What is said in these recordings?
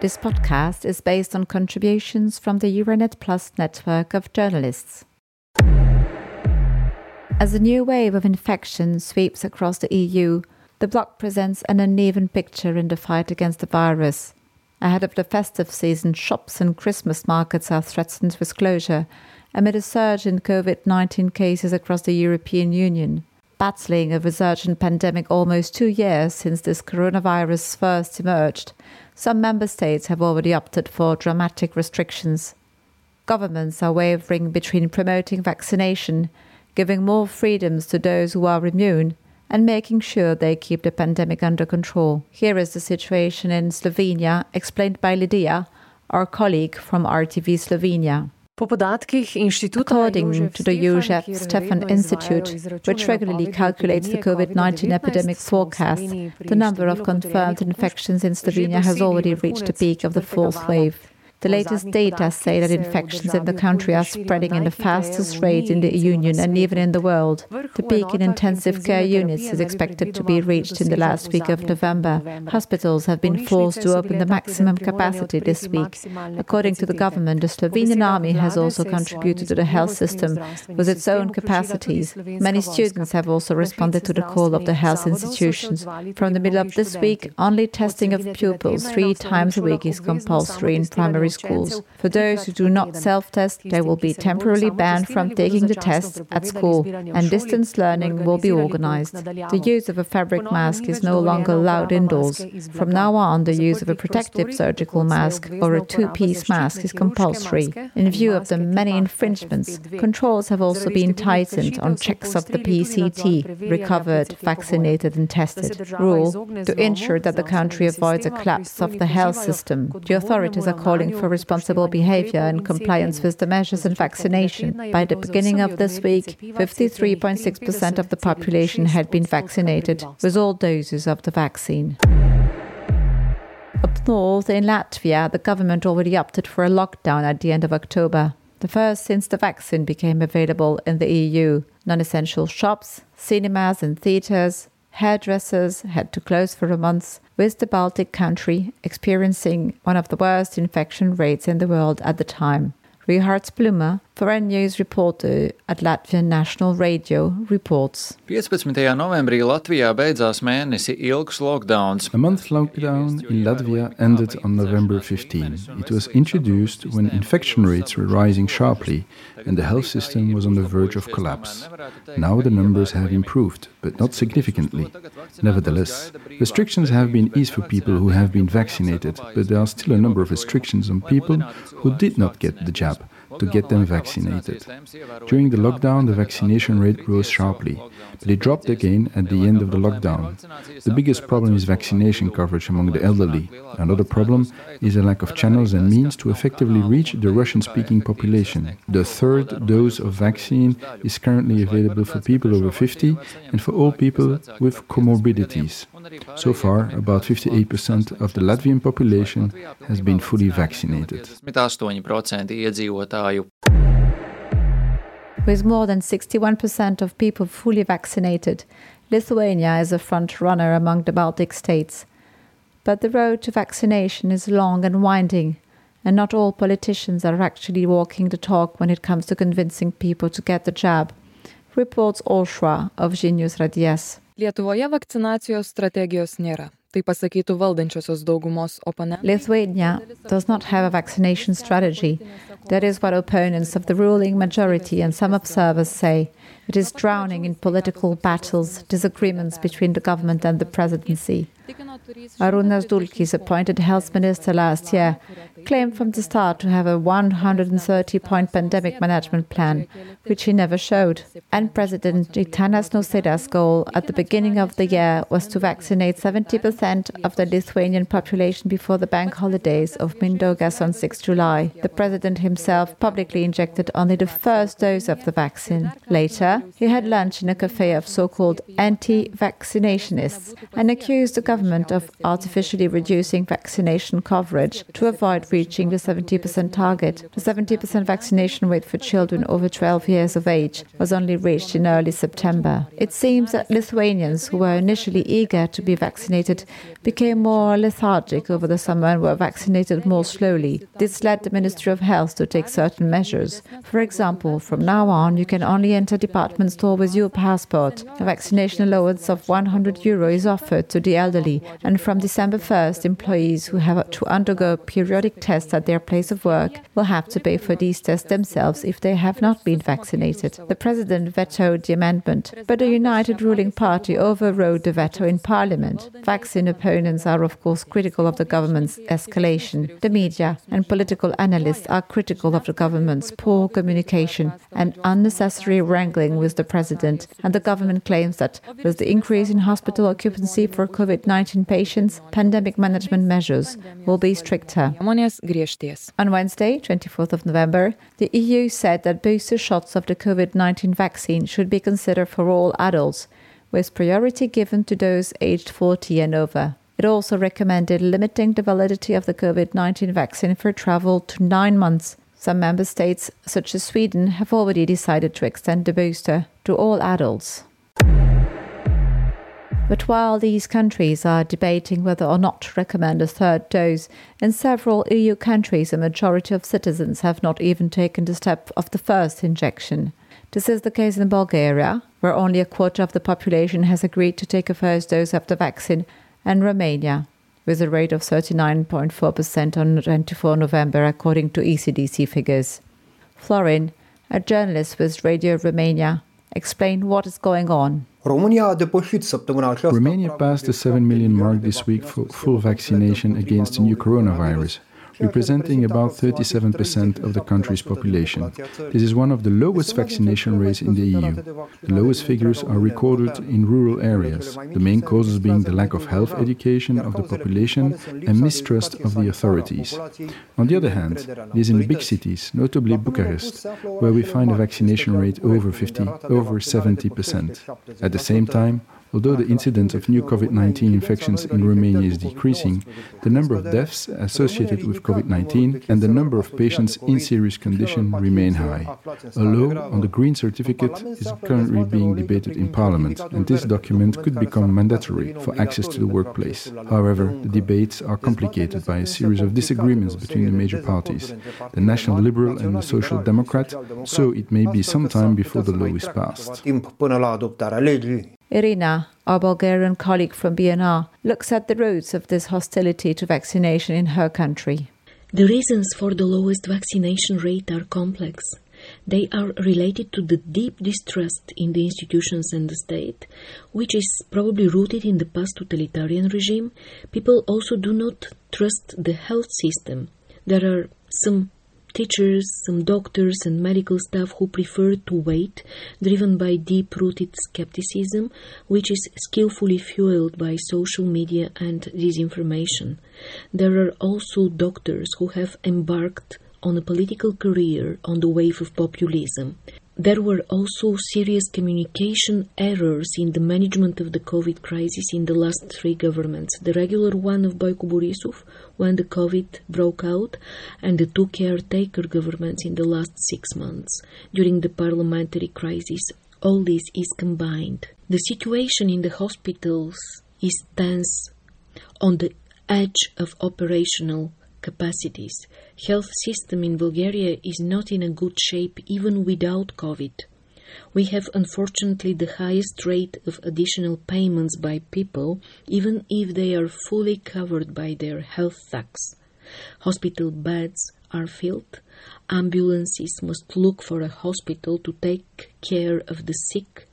This podcast is based on contributions from the Euranet Plus network of journalists. As a new wave of infection sweeps across the EU, the bloc presents an uneven picture in the fight against the virus. Ahead of the festive season, shops and Christmas markets are threatened with closure amid a surge in COVID 19 cases across the European Union. Battling a resurgent pandemic almost two years since this coronavirus first emerged, some member states have already opted for dramatic restrictions. Governments are wavering between promoting vaccination giving more freedoms to those who are immune and making sure they keep the pandemic under control. Here is the situation in Slovenia, explained by Lydia, our colleague from RTV Slovenia. According to the Jozef Stefan Institute, which regularly calculates the COVID 19 epidemic forecast, the number of confirmed infections in Slovenia has already reached the peak of the fourth wave. The latest data say that infections in the country are spreading in the fastest rate in the Union and even in the world. The peak in intensive care units is expected to be reached in the last week of November. Hospitals have been forced to open the maximum capacity this week. According to the government, the Slovenian army has also contributed to the health system with its own capacities. Many students have also responded to the call of the health institutions. From the middle of this week, only testing of pupils three times a week is compulsory in primary schools. For those who do not self-test, they will be temporarily banned from taking the test at school, and distance learning will be organized. The use of a fabric mask is no longer allowed indoors. From now on, the use of a protective surgical mask or a two-piece mask is compulsory. In view of the many infringements, controls have also been tightened on checks of the PCT, recovered, vaccinated and tested, rule to ensure that the country avoids a collapse of the health system. The authorities are calling for responsible behavior and compliance with the measures and vaccination. By the beginning of this week, 53.6% of the population had been vaccinated with all doses of the vaccine. Up north in Latvia, the government already opted for a lockdown at the end of October, the first since the vaccine became available in the EU. Non essential shops, cinemas, and theatres, hairdressers had to close for a month, with the Baltic country experiencing one of the worst infection rates in the world at the time. Richard Blumer, foreign news reporter at Latvian National Radio, reports. 15. novembrī Latvijā beidzās mēnesi ilgs lockdowns. A month lockdown in Latvia ended on November 15. It was introduced when infection rates were rising sharply and the health system was on the verge of collapse. Now the numbers have improved, but not significantly. Nevertheless, restrictions have been eased for people who have been vaccinated, but there are still a number of restrictions on people who did not get the jab to get them vaccinated. During the lockdown, the vaccination rate rose sharply, but it dropped again at the end of the lockdown. The biggest problem is vaccination coverage among the elderly. Another problem is a lack of channels and means to effectively reach the Russian speaking population. The third dose of vaccine is currently available for people over 50 and for all people with comorbidities. So far, about 58% of the Latvian population has been fully vaccinated. With more than 61% of people fully vaccinated, Lithuania is a front runner among the Baltic states. But the road to vaccination is long and winding, and not all politicians are actually walking the talk when it comes to convincing people to get the jab, reports Olšra of Žinių radijas. Lietuvoje vakcinacijos strategijos nėra. Tai pasakytų valdančiosios daugumos oponentai. Lithuania does not have a vaccination strategy. That is what opponents of the ruling majority and some observers say. It is drowning in political battles, disagreements between the government and the presidency. Arūnas Dulkys, appointed health minister last year, claimed from the start to have a 130 point pandemic management plan, which he never showed. And President Gitanas Nausėda's goal at the beginning of the year was to vaccinate 70% of the Lithuanian population before the bank holidays of Mindaugas on 6 July. The president himself publicly injected only the first dose of the vaccine. Later, he had lunch in a cafe of so called anti vaccinationists and accused the government of artificially reducing vaccination coverage to avoid reaching the 70% target. The 70% vaccination rate for children over 12 years of age was only reached in early September. It seems that Lithuanians who were initially eager to be vaccinated became more lethargic over the summer and were vaccinated more slowly. This led the Ministry of Health to take certain measures. For example, from now on, you can only enter department store with your passport. A vaccination allowance of 100 euro is offered to the elderly, and from December 1st, employees who have to undergo periodic tests at their place of work will have to pay for these tests themselves if they have not been vaccinated. The president vetoed the amendment, but the United ruling party overrode the veto in parliament. Vaccine opponents are, of course, critical of the government's escalation. The media and political analysts are critical of the government's poor communication and unnecessary wrangling with the president, and the government claims that with the increase in hospital occupancy for COVID 19 patients, pandemic management measures will be stricter. On Wednesday, 24th of November, the EU said that booster shots of the COVID 19 vaccine should be considered for all adults, with priority given to those aged 40 and over. It also recommended limiting the validity of the COVID 19 vaccine for travel to nine months. Some member states, such as Sweden, have already decided to extend the booster to all adults. But while these countries are debating whether or not to recommend a third dose, in several EU countries a majority of citizens have not even taken the step of the first injection. This is the case in Bulgaria, where only a quarter of the population has agreed to take a first dose of the vaccine, and Romania, with a rate of 39.4% on 24 November, according to ECDC figures. Florin, a journalist with Radio Romania, explained what is going on. Romania passed the 7 million mark this week for full vaccination against the new coronavirus, representing about 37% of the country's population. This is one of the lowest vaccination rates in the EU. The lowest figures are recorded in rural areas, the main causes being the lack of health education of the population and mistrust of the authorities. On the other hand, it is in big cities, notably Bucharest, where we find a vaccination rate over 50, over 70%. At the same time, Although the incidence of new COVID 19 infections in Romania is decreasing, the number of deaths associated with COVID 19 and the number of patients in serious condition remain high. A law on the green certificate is currently being debated in Parliament, and this document could become mandatory for access to the workplace. However, the debates are complicated by a series of disagreements between the major parties, the National Liberal and the Social Democrat, so it may be some time before the law is passed. Irina, our Bulgarian colleague from BNR, looks at the roots of this hostility to vaccination in her country. The reasons for the lowest vaccination rate are complex. They are related to the deep distrust in the institutions and the state, which is probably rooted in the past totalitarian regime. People also do not trust the health system. There are some teachers, some doctors, and medical staff who prefer to wait, driven by deep rooted skepticism, which is skillfully fueled by social media and disinformation. There are also doctors who have embarked on a political career on the wave of populism. There were also serious communication errors in the management of the COVID crisis in the last three governments the regular one of Boyko Borisov when the COVID broke out, and the two caretaker governments in the last six months during the parliamentary crisis. All this is combined. The situation in the hospitals is tense on the edge of operational capacities. Health system in Bulgaria is not in a good shape even without COVID. We have unfortunately the highest rate of additional payments by people even if they are fully covered by their health tax. Hospital beds are filled. Ambulances must look for a hospital to take care of the sick.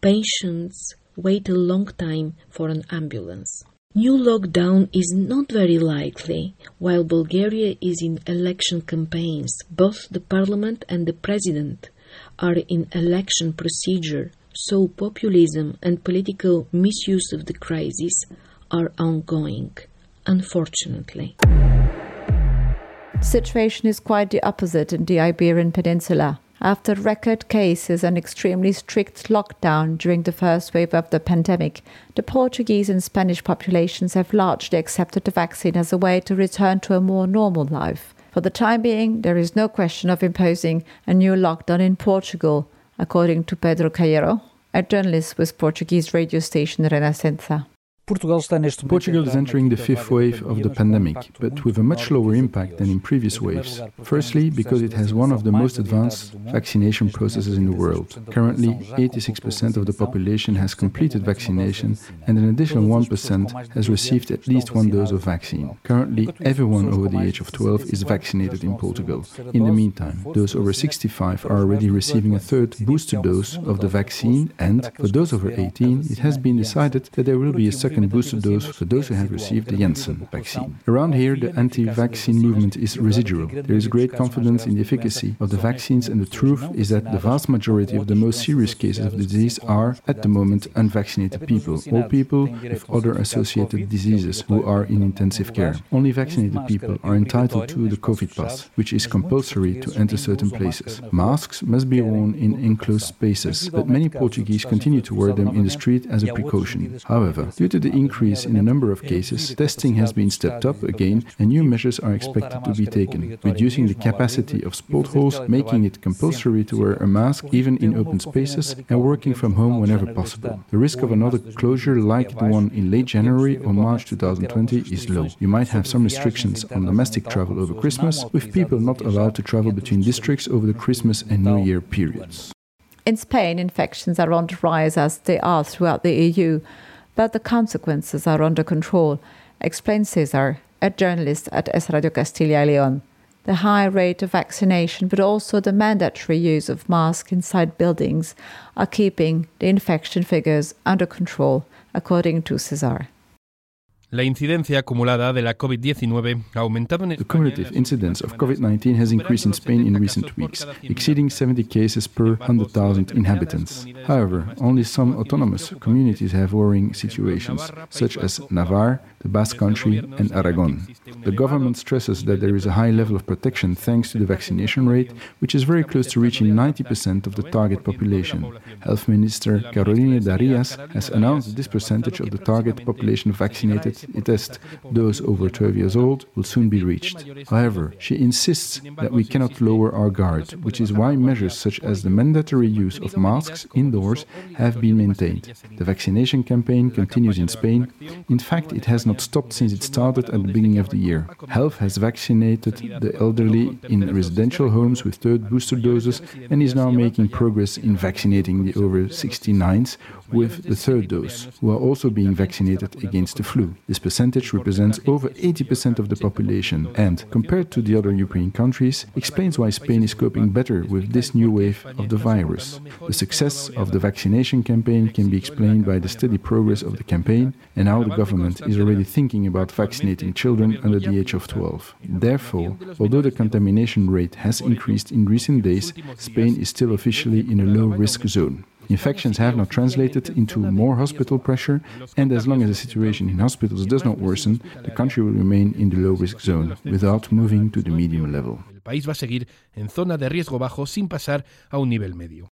Patients wait a long time for an ambulance. New lockdown is not very likely while Bulgaria is in election campaigns. Both the parliament and the president are in election procedure, so populism and political misuse of the crisis are ongoing, unfortunately. The situation is quite the opposite in the Iberian Peninsula. After record cases and extremely strict lockdown during the first wave of the pandemic, the Portuguese and Spanish populations have largely accepted the vaccine as a way to return to a more normal life. For the time being, there is no question of imposing a new lockdown in Portugal, according to Pedro Cairo, a journalist with Portuguese radio station Renascença. Portugal is entering the fifth wave of the pandemic, but with a much lower impact than in previous waves. Firstly, because it has one of the most advanced vaccination processes in the world. Currently, 86% of the population has completed vaccination, and an additional 1% has received at least one dose of vaccine. Currently, everyone over the age of 12 is vaccinated in Portugal. In the meantime, those over 65 are already receiving a third booster dose of the vaccine, and for those over 18, it has been decided that there will be a second second booster dose for those who have received the Janssen vaccine. Around here, the anti vaccine movement is residual. There is great confidence in the efficacy of the vaccines, and the truth is that the vast majority of the most serious cases of the disease are, at the moment, unvaccinated people, or people with other associated diseases who are in intensive care. Only vaccinated people are entitled to the COVID pass, which is compulsory to enter certain places. Masks must be worn in enclosed spaces, but many Portuguese continue to wear them in the street as a precaution. However, due to the increase in the number of cases, testing has been stepped up again and new measures are expected to be taken, reducing the capacity of sport halls, making it compulsory to wear a mask even in open spaces, and working from home whenever possible. The risk of another closure like the one in late January or March 2020 is low. You might have some restrictions on domestic travel over Christmas, with people not allowed to travel between districts over the Christmas and New Year periods. In Spain, infections are on the rise as they are throughout the EU but the consequences are under control, explains Cesar, a journalist at Es Radio Castilla y Leon. The high rate of vaccination, but also the mandatory use of masks inside buildings, are keeping the infection figures under control, according to Cesar. La incidencia acumulada de la COVID-19 ha aumentado en The cumulative incidence of COVID-19 has increased in Spain in recent weeks, exceeding 70 cases per 100,000 inhabitants. However, only some autonomous communities have worrying situations, such as Navarre, the Basque Country, and Aragon. The government stresses that there is a high level of protection thanks to the vaccination rate, which is very close to reaching 90% of the target population. Health Minister Carolina Darias has announced this percentage of the target population vaccinated test, those over 12 years old, will soon be reached. However, she insists that we cannot lower our guard, which is why measures such as the mandatory use of masks indoors have been maintained. The vaccination campaign continues in Spain. In fact, it has not stopped since it started at the beginning of the year. Health has vaccinated the elderly in residential homes with third booster doses and is now making progress in vaccinating the over 69s with the third dose, who are also being vaccinated against the flu. This percentage represents over 80% of the population and, compared to the other European countries, explains why Spain is coping better with this new wave of the virus. The success of the vaccination campaign can be explained by the steady progress of the campaign and how the government is already thinking about vaccinating children under the age of 12. Therefore, although the contamination rate has increased in recent days, Spain is still officially in a low risk zone. Infections have not translated into more hospital pressure, and as long as the situation in hospitals does not worsen, the country will remain in the low risk zone without moving to the medium level. El país va a seguir en zona de riesgo bajo sin pasar a un nivel medio.